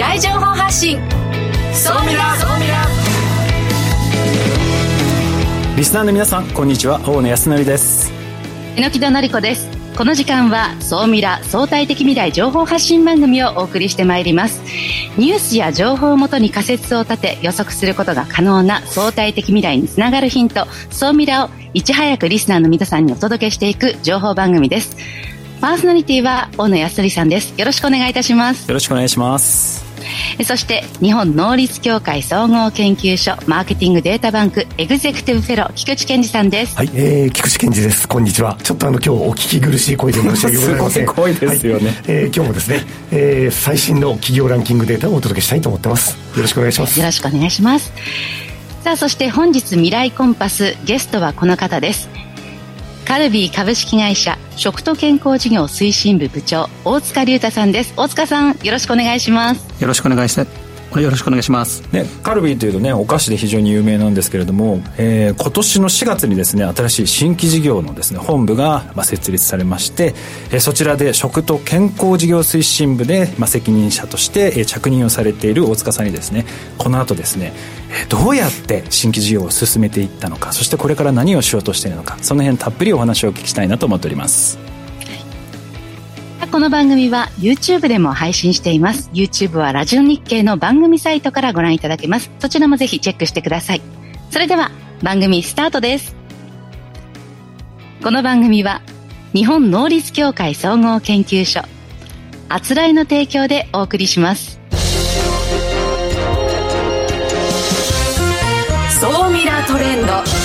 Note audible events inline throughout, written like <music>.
来情報発信。ソミラソミラリスナーの皆さんこんにちは。大野康則です。榎木戸典子です。この時間は総ミラ相対的未来情報発信番組をお送りしてまいります。ニュースや情報をもとに仮説を立て予測することが可能な相対的未来につながるヒント総ミラをいち早くリスナーの皆さんにお届けしていく情報番組です。パーソナリティは大野康則さんです。よろしくお願いいたします。よろしくお願いしますそして日本能率協会総合研究所マーケティングデータバンクエグゼクティブフェロー菊池健二さんです。はい、えー、菊池健二です。こんにちは。ちょっとあの今日お聞き苦しい声で申し訳ございません。すごいですよね、はい、えー、今日もですね、えー、最新の企業ランキングデータをお届けしたいと思ってます。よろしくお願いします。よろしくお願いします。さあそして本日未来コンパスゲストはこの方ですカルビー株式会社食と健康事業推進部部長大塚隆太さんです。大塚さんよろしくお願いします。よろしくお願いします。てよろしくお願いします、ね、カルビーというとねお菓子で非常に有名なんですけれども、えー、今年の4月にですね新しい新規事業のですね本部が、ま、設立されまして、えー、そちらで食と健康事業推進部で、まあ、責任者として、え、着任をされている大塚さんにですねこの後ですね、え、どうやって新規事業を進めていったのかそしてこれから何をしようとしているのかその辺たっぷりお話をお聞きしたいなと思っております。この番組は YouTube でも配信しています。YouTube はラジオ日経の番組サイトからご覧いただけます。そちらもぜひチェックしてください。それでは番組スタートです。この番組は日本能率協会総合研究所あつらいの提供でお送りします。総ミラートレンド。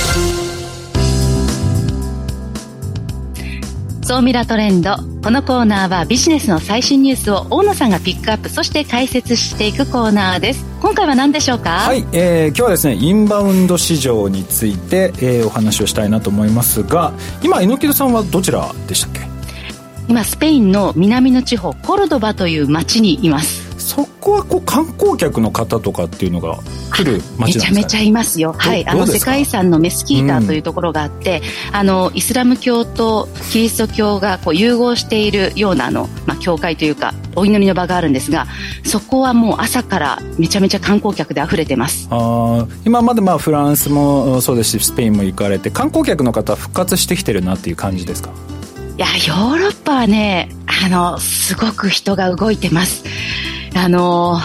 総ミラトレンド。このコーナーはビジネスの最新ニュースを大野さんがピックアップそして解説していくコーナーです。今回は何でしょうか？はい、えー、今日はですねインバウンド市場について、えー、お話をしたいなと思いますが今榎木戸さんはどちらでしたっけ？今スペインの南の地方コルドバという町にいますそこはこう観光客の方とかっていうのが来る街なんですか、ね、めちゃめちゃいますよ。はい。あの世界遺産のメスキーターというところがあって、うん、あのイスラム教とキリスト教がこう融合しているようなあの、まあ、教会というかお祈りの場があるんですがそこはもう朝からめちゃめちゃ観光客で溢れてます。あ今までまあフランスもそうですしスペインも行かれて観光客の方復活してきてるなっていう感じですか？いやヨーロッパはねあのすごく人が動いてますあの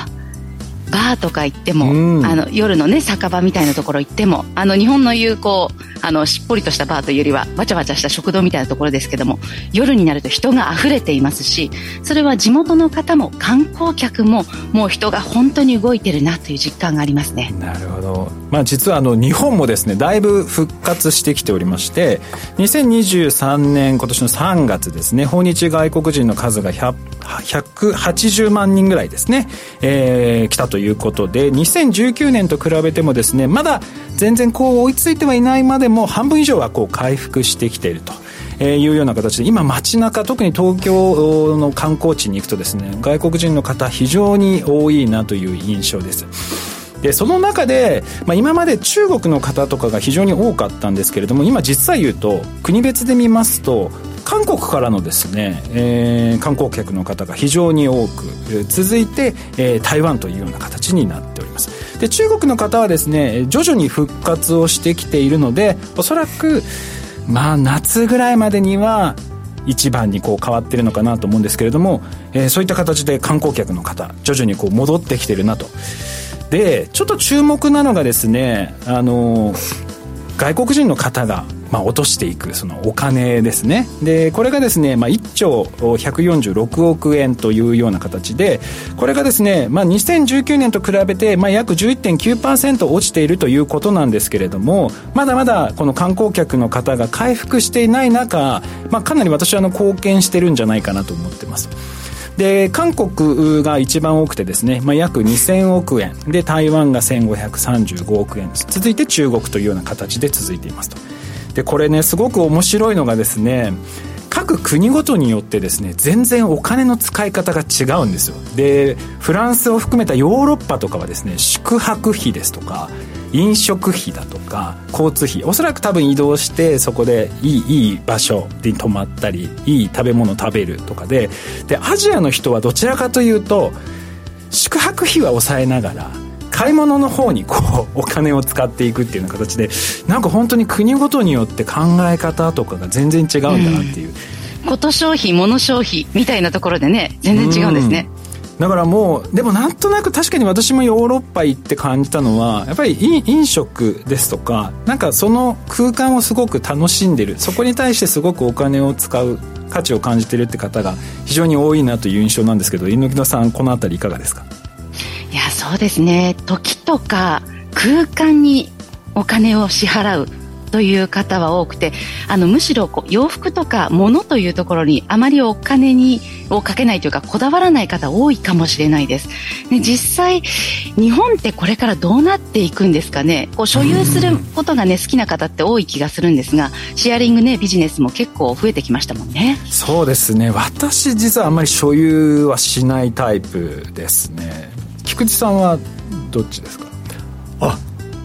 バーとか行っても、うん、あの夜のね酒場みたいなところ行ってもあの日本の有効あのしっぽりとしたバーというよりはわちゃわちゃした食堂みたいなところですけども夜になると人が溢れていますしそれは地元の方も観光客ももう人が本当に動いてるなという実感がありますね。なるほど、まあ、実はあの日本もですねだいぶ復活してきておりまして2023年今年の3月ですね訪日外国人の数が180万人ぐらいですね、えー、来たということで2019年と比べてもですねまだ全然こう追いついてはいないまでも半分以上はこう回復してきていると。えー、いうような形で今街中特に東京の観光地に行くとですね外国人の方非常に多いなという印象ですでその中で、まあ、今まで中国の方とかが非常に多かったんですけれども今実際言うと国別で見ますと韓国からのですね、えー、観光客の方が非常に多く続いて、えー、台湾というような形になっております。で中国の方はですね徐々に復活をしてきているのでおそらくまあ夏ぐらいまでには一番にこう変わってるのかなと思うんですけれども、えー、そういった形で観光客の方徐々にこう戻ってきてるなと。でちょっと注目なのがですねあの外国人の方がまあ、落としていくそのお金ですね。でこれがですね、まあ、1兆146億円というような形でこれがですね、まあ、2019年と比べて、まあ、約11.9%落ちているということなんですけれどもまだまだこの観光客の方が回復していない中、まあ、かなり私はあの貢献してるんじゃないかなと思ってます。で韓国が一番多くてですね、まあ、約2000億円。で台湾が1535億円。続いて中国というような形で続いていますと。でこれねすごく面白いのがですね各国ごとによってですね全然お金の使い方が違うんですよ。でフランスを含めたヨーロッパとかはですね宿泊費ですとか飲食費だとか交通費おそらく多分移動してそこでいいいい場所に泊まったりいい食べ物食べるとかででアジアの人はどちらかというと宿泊費は抑えながら買い物の方にこうお金を使っていくっていうような形でなんか本当に国ごとによって考え方とかが全然違うんだなっていう、うん、こと消費物消費みたいなところでね全然違うん。ですね、だからもうでもなんとなく確かに私もヨーロッパ行って感じたのはやっぱり飲食ですとかなんかその空間をすごく楽しんでる。そこに対してすごくお金を使う価値を感じてるって方が非常に多いなという印象なんですけど猪木さんこの辺りいかがですか？そうですね。時とか空間にお金を支払うという方は多くてあのむしろこう洋服とか物というところにあまりお金にをかけないというかこだわらない方多いかもしれないです、ね、実際日本ってこれからどうなっていくんですかね。こう所有することがね好きな方って多い気がするんですがシェアリングねビジネスも結構増えてきましたもんね。そうですね。私実はあんまり所有はしないタイプですね。菊池さんはどっちですか？あ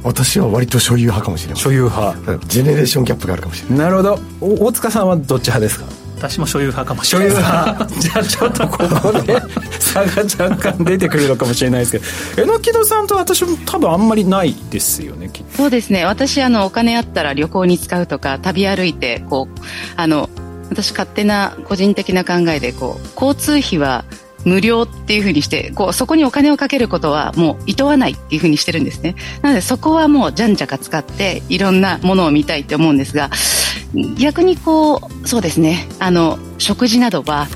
私は割と所有派かもしれない所有派。ジェネレーションギャップがあるかもしれないなるほど。大塚さんはどっち派ですか？私も所有派かもしれない所有派。<laughs> じゃあちょっとここで <laughs> 差が若干出てくるのかもしれないですけど。榎戸さんと私も多分あんまりないですよねそうですね。私あのお金あったら旅行に使うとか旅歩いてこうあの私勝手な個人的な考えでこう交通費は無料っていうふうにしてこうそこにお金をかけることはもういとわないっていうふうにしてるんですね。なのでそこはもうじゃんじゃか使っていろんなものを見たいって思うんですが逆にこうそうですね。あの食事などは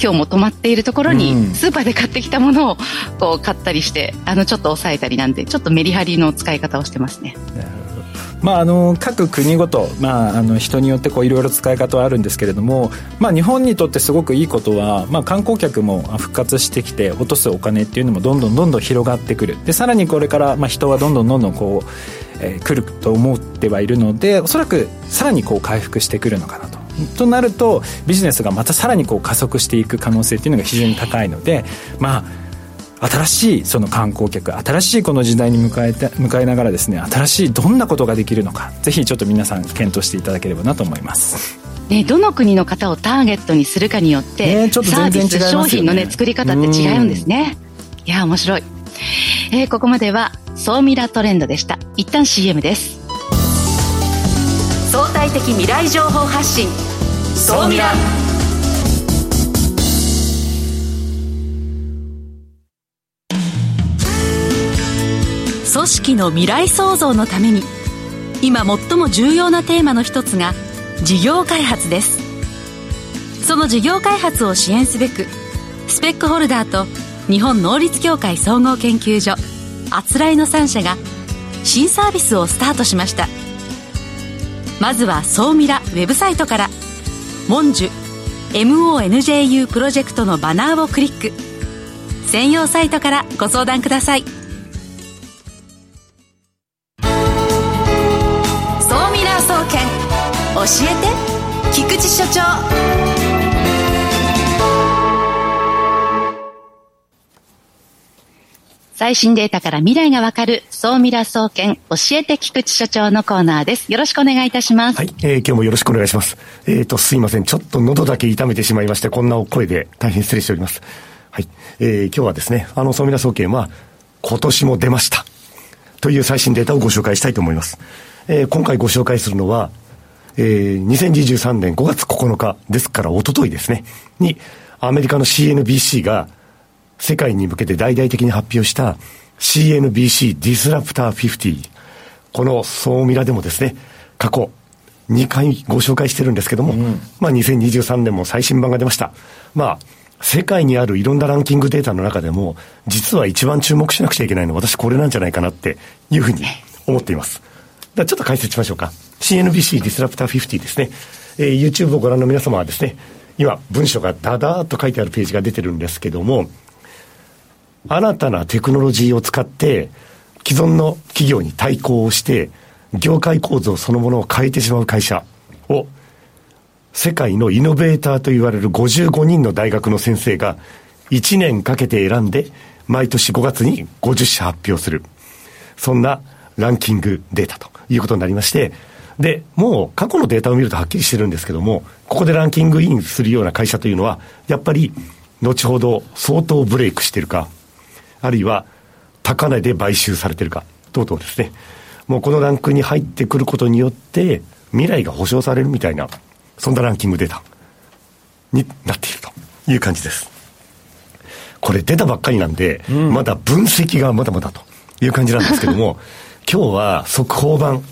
今日も泊まっているところにスーパーで買ってきたものをこう買ったりしてあのちょっと抑えたりなんでちょっとメリハリの使い方をしてますね。まあ、あの各国ごと、まあ、あの人によっていろいろ使い方はあるんですけれども、まあ、日本にとってすごくいいことは、まあ、観光客も復活してきて落とすお金っていうのもどんどんどんどん広がってくるでさらにこれから、まあ、人はどんどんどんどんこう、えー、来ると思ってはいるのでおそらくさらにこう回復してくるのかなと。となるとビジネスがまたさらにこう加速していく可能性っていうのが非常に高いのでまあ新しいその観光客新しいこの時代に迎えて迎えながらですね新しいどんなことができるのかぜひちょっと皆さん検討していただければなと思います。ね、どの国の方をターゲットにするかによって、ね、ちょっと全然違います、ね、商品の、ね、作り方って違うんですね。いや面白い、えー、ここまでは総ミラトレンドでした。一旦 CM です。相対的未来情報発信。総ミラ組織の未来創造のために今最も重要なテーマの一つが事業開発です。その事業開発を支援すべくスペックホルダーと日本能率協会総合研究所あつらいの3社が新サービスをスタートしました。まずは総ミラウェブサイトから「モンジュ MONJU プロジェクト」のバナーをクリック。専用サイトからご相談ください。えて菊池所長最新データから未来がわかる総ミラ総研教えて菊池所長のコーナーです。よろしくお願いいたします。はい、えー、今日もよろしくお願いします。えっ、ー、と、すいません。ちょっと喉だけ痛めてしまいまして、こんな声で大変失礼しております。はい。えー、今日はですね、あの、総ミラ総研は、今年も出ました。という最新データをご紹介したいと思います。えー、今回ご紹介するのは、えー、2023年5月9日ですから、おとといですね、に、アメリカの CNBC が、世界に向けて大々的に発表した CNBC ディスラプター50。この総ミラでもですね、過去2回ご紹介してるんですけども、うん、まあ2023年も最新版が出ました。まあ、世界にあるいろんなランキングデータの中でも、実は一番注目しなくちゃいけないのは私これなんじゃないかなっていうふうに思っています。ちょっと解説しましょうか。CNBC ディスラプター50ですね。えー、YouTube をご覧の皆様はですね、今、文書がダダーっと書いてあるページが出てるんですけども、新たなテクノロジーを使って、既存の企業に対抗をして、業界構造そのものを変えてしまう会社を、世界のイノベーターと言われる55人の大学の先生が、1年かけて選んで、毎年5月に50社発表する。そんなランキングデータということになりまして、で、もう過去のデータを見るとはっきりしてるんですけども、ここでランキングインするような会社というのは、やっぱり、後ほど相当ブレイクしてるか、あるいは高値で買収されてるか、等々ですね。もうこのランクに入ってくることによって、未来が保証されるみたいな、そんなランキングデータになっているという感じです。これ出たばっかりなんで、うん、まだ分析がまだまだという感じなんですけども、<laughs> 今日は速報版、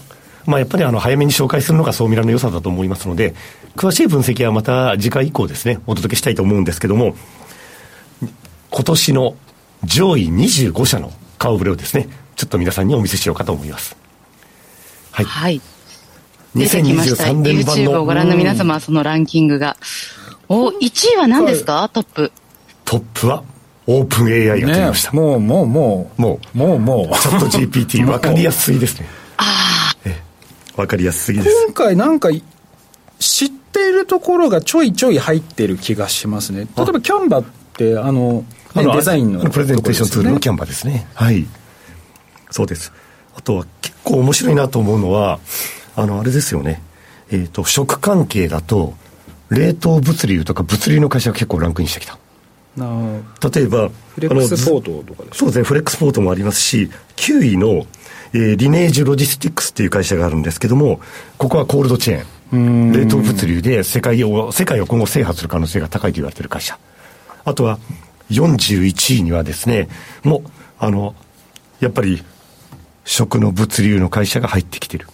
まあ、やっぱりあの早めに紹介するのが総ミラの良さだと思いますので、詳しい分析はまた次回以降ですね、お届けしたいと思うんですけども、今年の上位25社の顔ぶれをですね、ちょっと皆さんにお見せしようかと思います。はい。はい。2023年版の。YouTube をご覧の皆様、そのランキングが。お、1位は何ですか、トップ。トップは、オープン AI が取りました。ね、もう、もう、もう、もう、もう、もう。チャット GPT、わかりやすいですね。わかりやすいです。今回なんか、知っているところがちょいちょい入ってる気がしますね。例えばキャンバって、あの、ね、デザインの、プレゼンテーションツールのキャンバですね。はい。そうです。あとは結構面白いなと思うのは、あの、あれですよね。えっ、ー、と、食関係だと、冷凍物流とか物流の会社が結構ランクインしてきた。例えば、フレックスポートとかそうですね、フレックスポートもありますし、9位の、えー、リネージュロジスティックスっていう会社があるんですけども、ここはコールドチェーン。冷凍物流で世界を、世界を今後制覇する可能性が高いと言われている会社。あとは、41位にはですね、もう、あの、やっぱり、食の物流の会社が入ってきてる。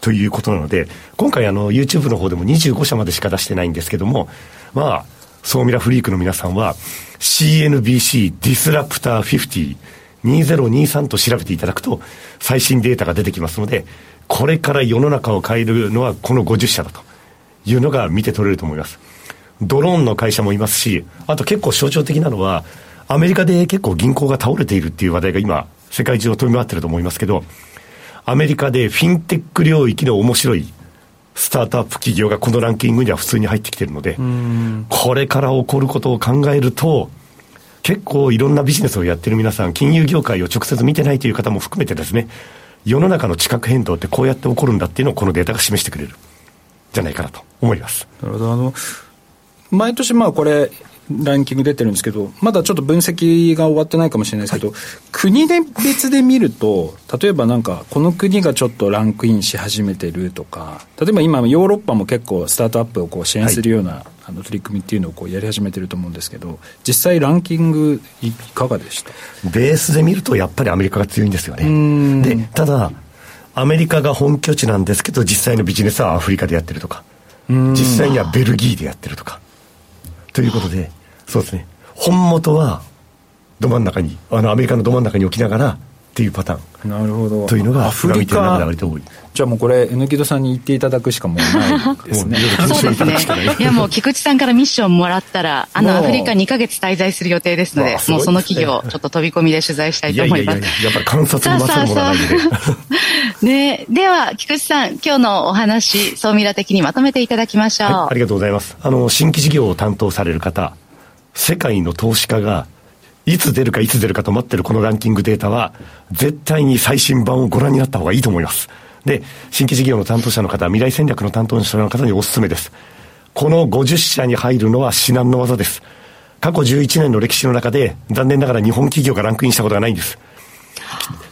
ということなので、今回あの、YouTube の方でも25社までしか出してないんですけども、まあ、ソーミラフリークの皆さんは、CNBC ディスラプター50、2023と調べていただくと、最新データが出てきますので、これから世の中を変えるのはこの50社だというのが見て取れると思います。ドローンの会社もいますし、あと結構象徴的なのは、アメリカで結構銀行が倒れているっていう話題が今、世界中を飛び回ってると思いますけど、アメリカでフィンテック領域の面白いスタートアップ企業がこのランキングには普通に入ってきてるので、これから起こることを考えると、結構いろんなビジネスをやってる皆さん、金融業界を直接見てないという方も含めてですね、世の中の地殻変動ってこうやって起こるんだっていうのをこのデータが示してくれるじゃないかなと思います。なるほど。あの、毎年まあこれ、ランキング出てるんですけど、まだちょっと分析が終わってないかもしれないですけど、はい、国で別で見ると、例えばなんか、この国がちょっとランクインし始めてるとか、例えば今、ヨーロッパも結構スタートアップをこう支援するような、はい、あの取り組みっていうのをこうやり始めてると思うんですけど、実際ランキングいかがでした？ベースで見ると、やっぱりアメリカが強いんですよね。で、ただ、アメリカが本拠地なんですけど、実際のビジネスはアフリカでやってるとか、実際にはベルギーでやってるとか。ということで、そうですね。本元は、ど真ん中に、あの、アメリカのど真ん中に置きながら、っていうパターン。なるほど。というのが、アフリカ。じゃあもうこれ、N 木戸さんに言っていただくしかもうないですね。そうですね。いやもう、菊池さんからミッションもらったら、あの、アフリカ2か月滞在する予定ですので、もうその企業、ちょっと飛び込みで取材したいと思います。いやいやいややっぱり観察に勝るものはな。<laughs> ねでは、菊池さん、今日のお話、総ミラ的にまとめていただきましょう。はい、ありがとうございます。あの、新規事業を担当される方、世界の投資家が、いつ出るかいつ出るかと待ってるこのランキングデータは、絶対に最新版をご覧になった方がいいと思います。で、新規事業の担当者の方、未来戦略の担当者の方にお勧めです。この50社に入るのは至難の技です。過去11年の歴史の中で、残念ながら日本企業がランクインしたことがないんです。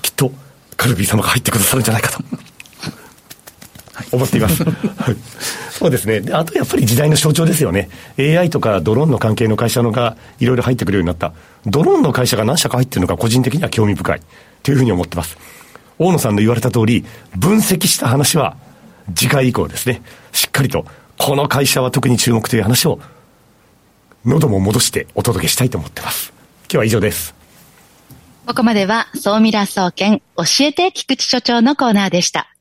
きっと、カルビー様が入ってくださるんじゃないかと。思っています。<laughs> そうですね。あとやっぱり時代の象徴ですよね。AI とかドローンの関係の会社のがいろいろ入ってくるようになった。ドローンの会社が何社か入ってるのか個人的には興味深い。というふうに思ってます。大野さんの言われた通り、分析した話は次回以降ですね。しっかりと、この会社は特に注目という話を、喉も戻してお届けしたいと思ってます。今日は以上です。ここまでは、総ミラ総研、教えて菊池所長のコーナーでした。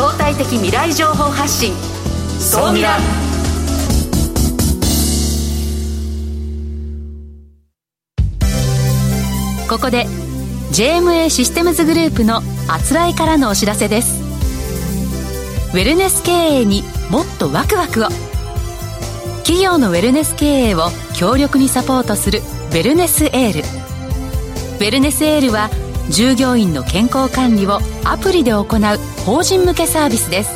相対的未来情報発信。総ミラここで JMA システムズグループのあつらいからのお知らせです。ウェルネス経営にもっとワクワクを。企業のウェルネス経営を強力にサポートするウェルネスエール。ウェルネスエールは従業員の健康管理をアプリで行う法人向けサービスです。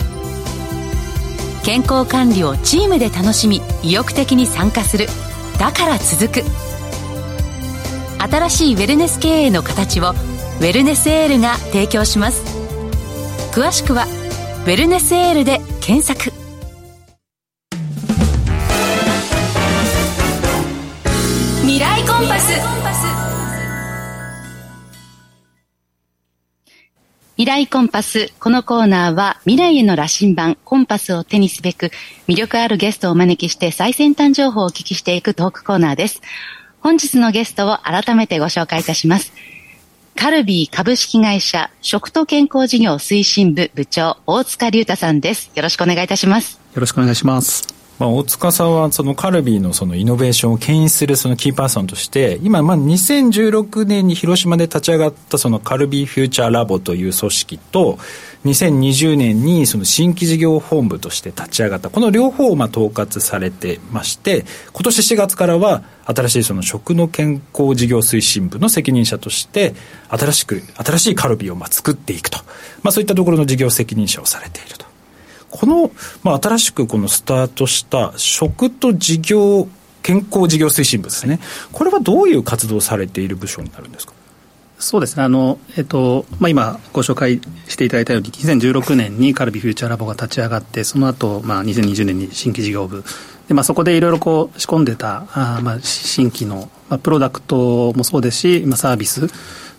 健康管理をチームで楽しみ意欲的に参加する。だから続く。新しいウェルネス経営の形をウェルネスエールが提供します。詳しくは「ウェルネスエール」で検索。未来コンパス。未来コンパス。このコーナーは未来への羅針盤、コンパスを手にすべく魅力あるゲストをお招きして最先端情報をお聞きしていくトークコーナーです。本日のゲストを改めてご紹介いたします。カルビー株式会社食と健康事業推進部部長大塚隆太さんです。よろしくお願いいたします。よろしくお願いします。まあ、大塚さんはそのカルビーのそのイノベーションを牽引するそのキーパーソンとして今まあ2016年に広島で立ち上がったそのカルビーフューチャーラボという組織と2020年にその新規事業本部として立ち上がったこの両方をまあ統括されてまして今年4月からは新しいその食の健康事業推進部の責任者として新しく新しいカルビーをまあ作っていくと、まあ、そういったところの事業責任者をされていると。この、まあ、新しくこのスタートした食と事業健康事業推進部ですね、これはどういう活動をされている部署になるんですか？そうですね。あの、えっとまあ、今ご紹介していただいたように2016年にカルビフューチャーラボが立ち上がってその後、まあ2020年に新規事業部。で、まあ、そこでいろいろこう仕込んでたあ、まあ、新規の、まあ、プロダクトもそうですし、まあ、サービス。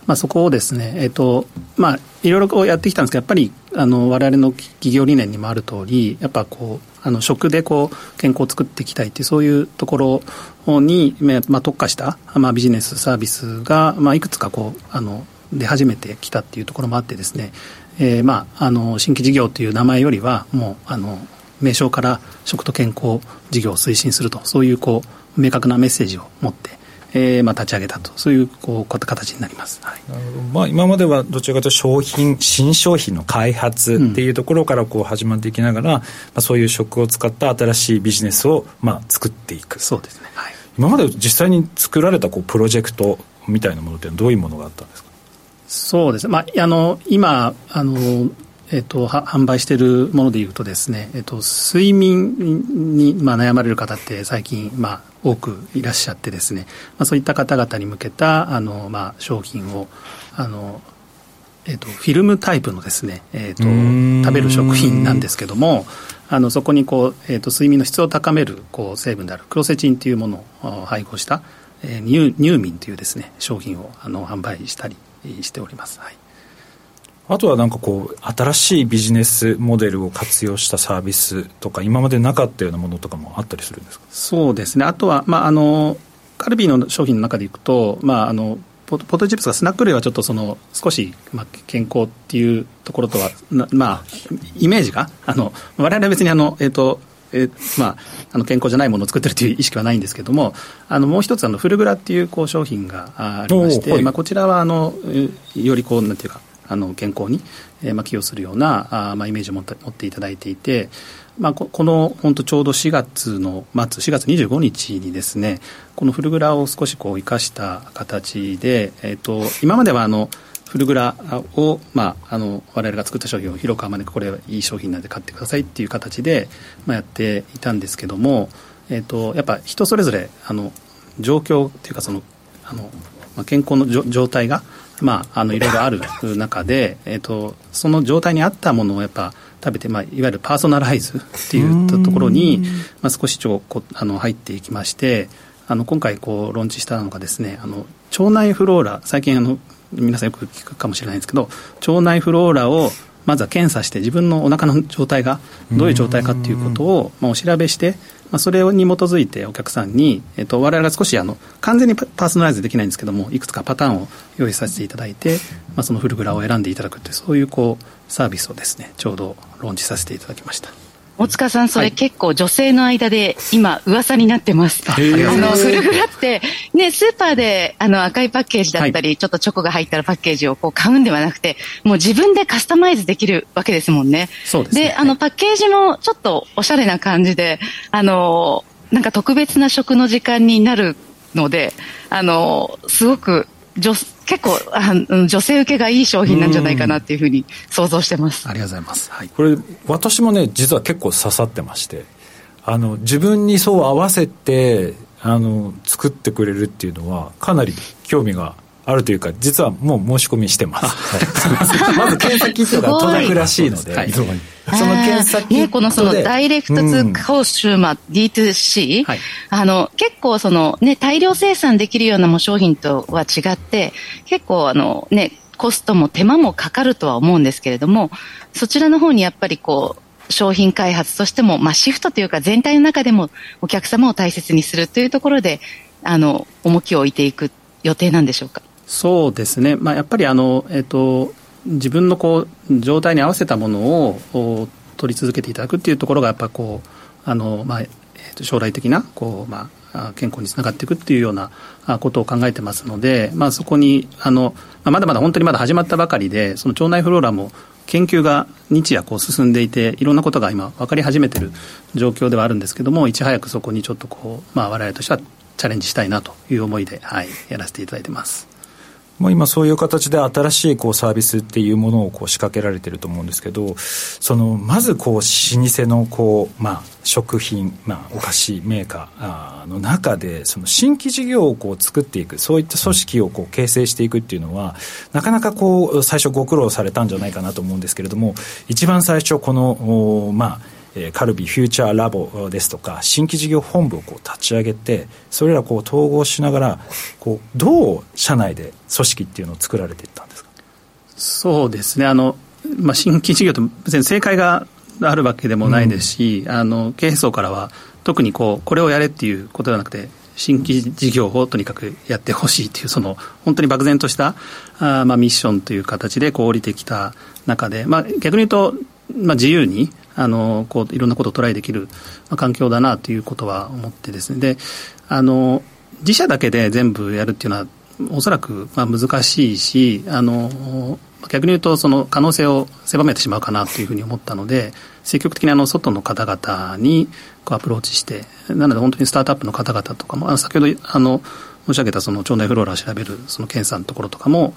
まあ、そこをですね、えっ、と、まあ、いろいろこうやってきたんですけど、やっぱり、あの、我々の企業理念にもある通り、やっぱこう、あの、食でこう、健康を作っていきたいっていう、そういうところに、まあ、特化した、まあ、ビジネス、サービスが、まあ、いくつかこう、あの、出始めてきたっていうところもあってですね、えー、まあ、あの、新規事業という名前よりは、もう、あの、名称から食と健康事業を推進すると、そういうこう、明確なメッセージを持って、えーまあ、立ち上げたと。そういうこう形になります、はい。まあ、今まではどちらかというと商品新商品の開発っていうところからこう始まっていきながら、うん、まあ、そういう食を使った新しいビジネスをまあ作っていく。そうですね、はい、今まで実際に作られたこうプロジェクトみたいなものってどういうものがあったんですか？そうです。ね、まあ、あの今あのえっと、販売しているものでいうとですね、えっと、睡眠に、まあ、悩まれる方って最近、まあ、多くいらっしゃってですね、まあ、そういった方々に向けたあの、まあ、商品をあの、えっと、フィルムタイプのですね、えっと、食べる食品なんですけどもあのそこにこう、えっと、睡眠の質を高めるこう成分であるクロセチンというものを配合した、えー、ニューミンというですね商品をあの販売したりしております。はいあとはなんかこう新しいビジネスモデルを活用したサービスとか今までなかったようなものとかもあったりするんですか？そうですね。あとは、まあ、あのカルビーの商品の中でいくと、まあ、あのポポテトチップスがスナック類はちょっとその少し、まあ、健康っていうところとはまあイメージがあの我々は別にあのえっ、ー、とえーまあ、あの健康じゃないものを作ってるという意識はないんですけれどもあのもう一つあのフルグラっていうこう商品がありまして、はい、まあ、こちらはあのよりこうなんていうかあの健康に、えーまあ、寄与するようなあ、まあ、イメージを持って持っていただいていて、まあ、ここの本当ちょうど4月の末4月25日にですねこのフルグラを少しこう生かした形で、えーと、今まではあのフルグラを、まあ、あの我々が作った商品を広くあまねくこれはいい商品なんで買ってくださいっていう形で、まあ、やっていたんですけども、えーと、やっぱ人それぞれあの状況っていうかそのあの、まあ、健康の状態がまあ、あのいろいろある中で、えーと、その状態に合ったものをやっぱ食べて、まあ、いわゆるパーソナライズっていうところに、まあ、少しちょこあの入っていきましてあの今回こうローンチしたのがですねあの腸内フローラ最近あの皆さんよく聞くかもしれないんですけど腸内フローラをまずは検査して自分のお腹の状態がどういう状態かっていうことを、まあ、お調べしてまあ、それに基づいてお客さんに、えっと、我々が少しあの完全にパーソナライズできないんですけどもいくつかパターンを用意させていただいて、まあ、そのフルグラを選んでいただくというそういうこうサービスをですねちょうどローンチさせていただきました。大塚さん、それ結構女性の間で今噂になってます。あの、フルグラって、ね、スーパーであの赤いパッケージだったり、はい、ちょっとチョコが入ったらパッケージをこう買うんではなくて、もう自分でカスタマイズできるわけですもんね。そうです、ね、で、あの、パッケージもちょっとおしゃれな感じで、あの、なんか特別な食の時間になるので、あの、すごく女結構あ女性受けがいい商品なんじゃないかなっていうふうに想像してます。ありがとうございます。はい、これ私もね実は結構刺さってまして、あの自分にそう合わせてあの作ってくれるっていうのはかなり興味があるというか実はもう申し込みしてます、はい、<laughs> まず検査キットが届くらしいので、はい、その検査キットね、このそのダイレクトツーコンシューマー D2C、はい、あの結構そのね大量生産できるようなも商品とは違って結構あのねコストも手間もかかるとは思うんですけれどもそちらの方にやっぱりこう商品開発としても、まあ、シフトというか全体の中でもお客様を大切にするというところであの重きを置いていく予定なんでしょうか？そうですね、まあ、やっぱりあの、えーと、自分のこう状態に合わせたものを取り続けていただくっていうところがやっぱこうあの、まあえー、と将来的なこう、まあ、健康につながっていくっていうようなことを考えてますので、まあ、そこにあの、まあ、まだまだ本当にまだ始まったばかりでその腸内フローラも研究が日夜こう進んでいていろんなことが今分かり始めている状況ではあるんですけどもいち早くそこにちょっとこう、まあ、我々としてはチャレンジしたいなという思いで、はい、やらせていただいてます。もう今そういう形で新しいこうサービスっていうものをこう仕掛けられてると思うんですけどそのまずこう老舗のこう、まあ、食品、まあ、お菓子メーカーの中でその新規事業をこう作っていくそういった組織をこう形成していくっていうのはなかなかこう最初ご苦労されたんじゃないかなと思うんですけれども一番最初このまあえカルビフューチャーラボですとか新規事業本部をこう立ち上げてそれらこう統合しながらこうどう社内で組織っていうのを作られていったんですか？そうですね。あの、まあ、新規事業と別に正解があるわけでもないですし、うん、あの経営層からは特にこうこれをやれっていうことではなくて新規事業をとにかくやってほしいというその本当に漠然としたあ、まあ、ミッションという形でこう降りてきた中で、まあ、逆に言うと、まあ、自由にあのこういろんなことをトライできる、まあ、環境だなということは思ってですね。であの自社だけで全部やるっていうのはおそらくまあ難しいしあの逆に言うとその可能性を狭めてしまうかなというふうに思ったので積極的にあの外の方々にこうアプローチしてなので本当にスタートアップの方々とかもあ先ほどあの申し上げたその腸内フローラを調べるその検査のところとかも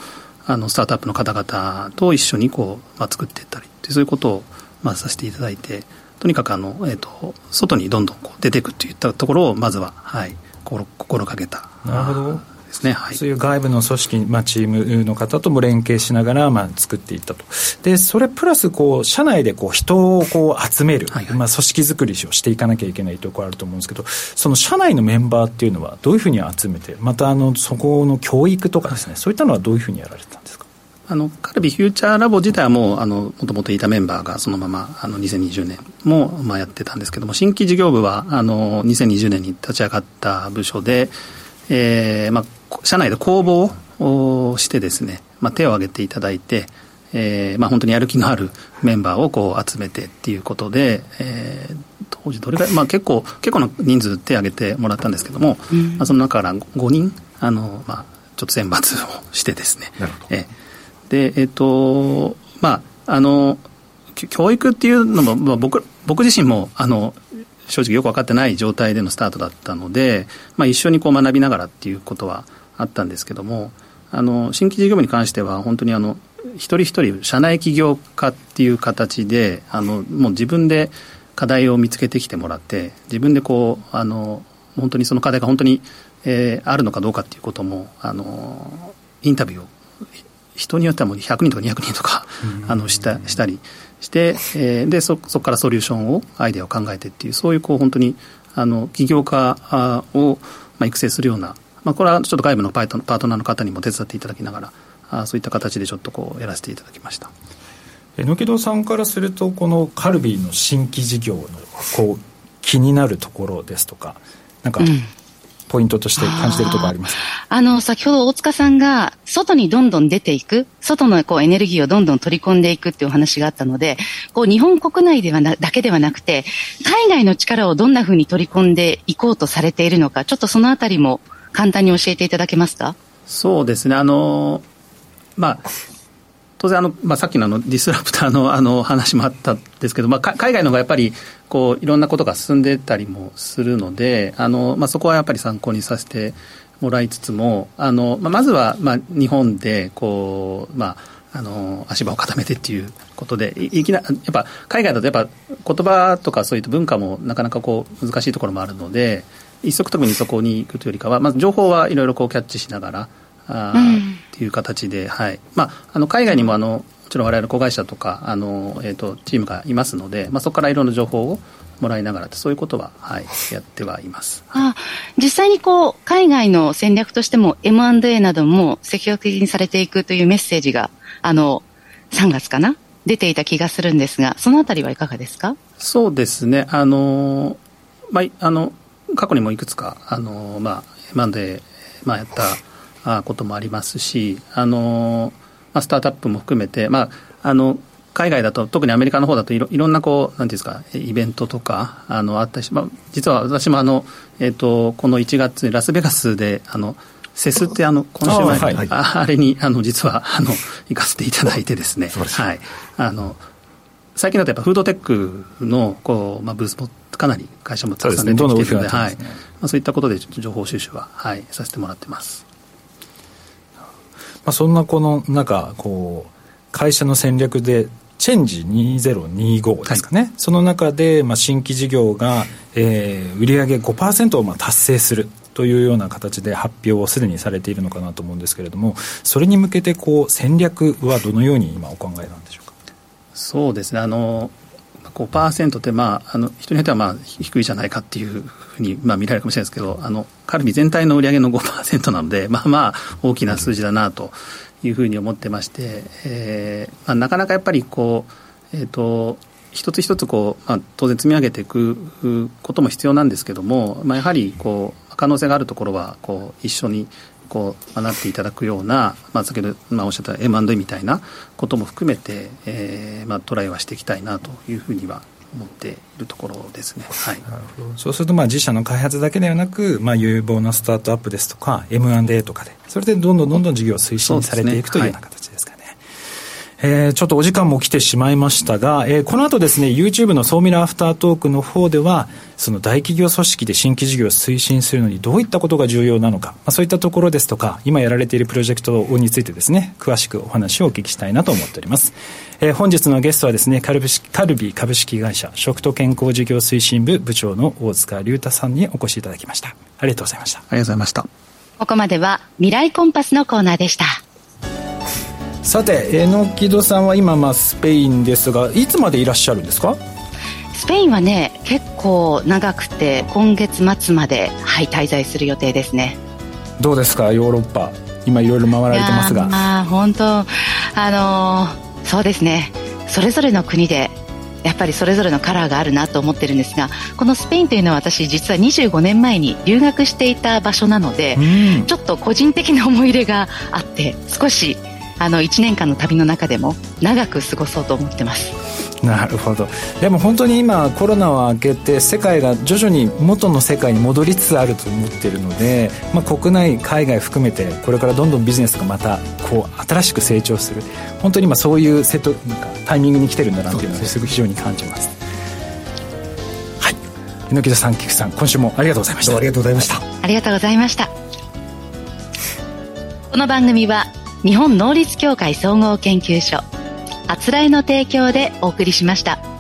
あのスタートアップの方々と一緒にこう、まあ、作っていったりそういうことをまあ、させていただいてとにかくあの、えーと、外にどんどんこう出ていくといったところをまずは、はい、心心がけたなるほど。ですね、はい、そういう外部の組織、まあ、チームの方とも連携しながら、まあ、作っていったと。でそれプラスこう社内でこう人をこう集める、はいはい、まあ、組織作りをしていかなきゃいけないところあると思うんですけどその社内のメンバーっていうのはどういうふうに集めてまたあのそこの教育とかですね、はい、そういったのはどういうふうにやられたんですか？あのカルビフューチャーラボ自体はもうあのもともといたメンバーがそのままあの2020年もまあやってたんですけども新規事業部はあの2020年に立ち上がった部署で、えーまあ、社内で公募をしてですね、まあ、手を挙げていただいて、えーまあ、本当にやる気のあるメンバーをこう集めてっていうことで、えー、当時どれぐらい、まあ、結構結構な人数手を挙げてもらったんですけども、うん、まあ、その中から5人あの、まあ、ちょっと選抜をしてですね。なるほどえーで、えっ、と、まあ、あの、教育っていうのも、まあ、僕僕自身もあの正直よく分かってない状態でのスタートだったので、まあ、一緒にこう学びながらっていうことはあったんですけどもあの新規事業部に関しては本当にあの一人一人社内起業家っていう形であのもう自分で課題を見つけてきてもらって自分でこうあの本当にその課題が本当に、えー、あるのかどうかっていうこともあのインタビューを人によってはもう100人とか200人とか、あのしたしたりして、えー、でそそこからソリューションをアイデアを考えてっていうそういうこう本当にあの起業家を、まあ、育成するような、まあ、これはちょっと外部のパートパートナーの方にも手伝っていただきながらあそういった形でちょっとこうやらせていただきました。榎木戸さんからするとこのカルビーの新規事業のこう気になるところですとかなんかポイントとして感じているところあります。あの、先ほど大塚さんが、外にどんどん出ていく、外のこうエネルギーをどんどん取り込んでいくっていうお話があったので、こう日本国内ではなだけではなくて、海外の力をどんなふうに取り込んでいこうとされているのか、ちょっとそのあたりも簡単に教えていただけますか？そうですね、あの、まあ、当然あの、まあ、さっきのあのディスラプターのあの話もあったんですけど、まあ、海外の方がやっぱりこういろんなことが進んでたりもするのであの、まあ、そこはやっぱり参考にさせてもらいつつもあの、まあ、まずは、まあ、日本でこう、まああの足場を固めてっていうことでいきなやっぱ海外だとやっぱ言葉とかそういった文化もなかなかこう難しいところもあるので一足特にそこに行くというよりかは、まず情報はいろいろこうキャッチしながら、あうん、っていう形で、はい。まあ、あの海外にもあのもちろん我々子会社とかあの、えーと、チームがいますので、まあ、そこからいろんな情報をもらいながらそういうことは、はい、やってはいます。あ実際にこう海外の戦略としても M&A なども積極的にされていくというメッセージがあの3月かな出ていた気がするんですがそのあたりはいかがですか？そうですねあの、まあ、あの過去にもいくつかあの、まあ、M&A、まあ、やったこともありますしあの、まあ、スタートアップも含めて、まあ、あの海外だと特にアメリカの方だといろいろんなこうなんていうんですかイベントとかあのあったし、まあ、実は私もあの、えーと、この1月ラスベガスであのセスってあの今週前あ,、はい、あれにあの実はあの行かせていただいてですね。<laughs> はい。あの最近だとやっぱフードテックのこう、まあ、ブースもかなり会社もたくさん出てきてるので、はい。まあ、そういったことで情報収集は、はい、させてもらってます。まあ、そんなこのなんかこう会社の戦略でチェンジ2025ですかね、はい、その中で、まあ、新規事業が、えー、売上5%をまあ達成するというような形で発表をすでにされているのかなと思うんですけれどもそれに向けてこう戦略はどのように今お考えなんでしょうか？そうですね。あの5%って、まあ、あの人によってはまあ低いじゃないかっていうふうに、まあ、見られるかもしれないですけどあのカルビ全体の売り上げの5%なのでまあまあ大きな数字だなというふうに思ってまして、えーまあ、なかなかやっぱりこう、えーと、一つ一つこう、まあ、当然積み上げていくことも必要なんですけども、まあ、やはりこう可能性があるところはこう一緒にこうまなっていただくような、まあ、先ほど、まあ、おっしゃった M&A みたいなことも含めて、えーまあ、トライはしていきたいなというふうには思っているところですね、はい、そうするとまあ自社の開発だけではなく、まあ、有望なスタートアップですとか M&A とかでそれでどんどんどんどん事業を推進されていくというような形ですかね。えー、ちょっとお時間も来てしまいましたが、えー、この後ですね、YouTube の総ミラーアフタートークの方では、その大企業組織で新規事業を推進するのにどういったことが重要なのか、まあ、そういったところですとか、今やられているプロジェクトについてですね、詳しくお話をお聞きしたいなと思っております。えー、本日のゲストはですね、カルビカルビ株式会社食と健康事業推進部部長の大塚隆太さんにお越しいただきました。ありがとうございました。ありがとうございました。ここまでは未来コンパスのコーナーでした。さて榎木戸さんは今まあスペインですがいつまでいらっしゃるんですか？スペインはね結構長くて今月末まではい滞在する予定ですね。どうですかヨーロッパ？今いろいろ回られてますが。あ本当あのー、そうですね。それぞれの国でやっぱりそれぞれのカラーがあるなと思ってるんですがこのスペインというのは私実は25年前に留学していた場所なので、ちょっと個人的な思い入れがあって少しあの1年間の旅の中でも長く過ごそうと思ってます。なるほど。でも本当に今コロナは明けて世界が徐々に元の世界に戻りつつあると思っているので、まあ、国内海外含めてこれからどんどんビジネスがまたこう新しく成長する。本当に今そういうセットなんかタイミングに来てるんだなっていうのをす。ごく非常に感じます。はい。猪木田さん菊さん今週もありがとうございました。ありがとうございました。ありがとうございました。この番組は日本能率協会総合研究所あつらいの提供でお送りしました。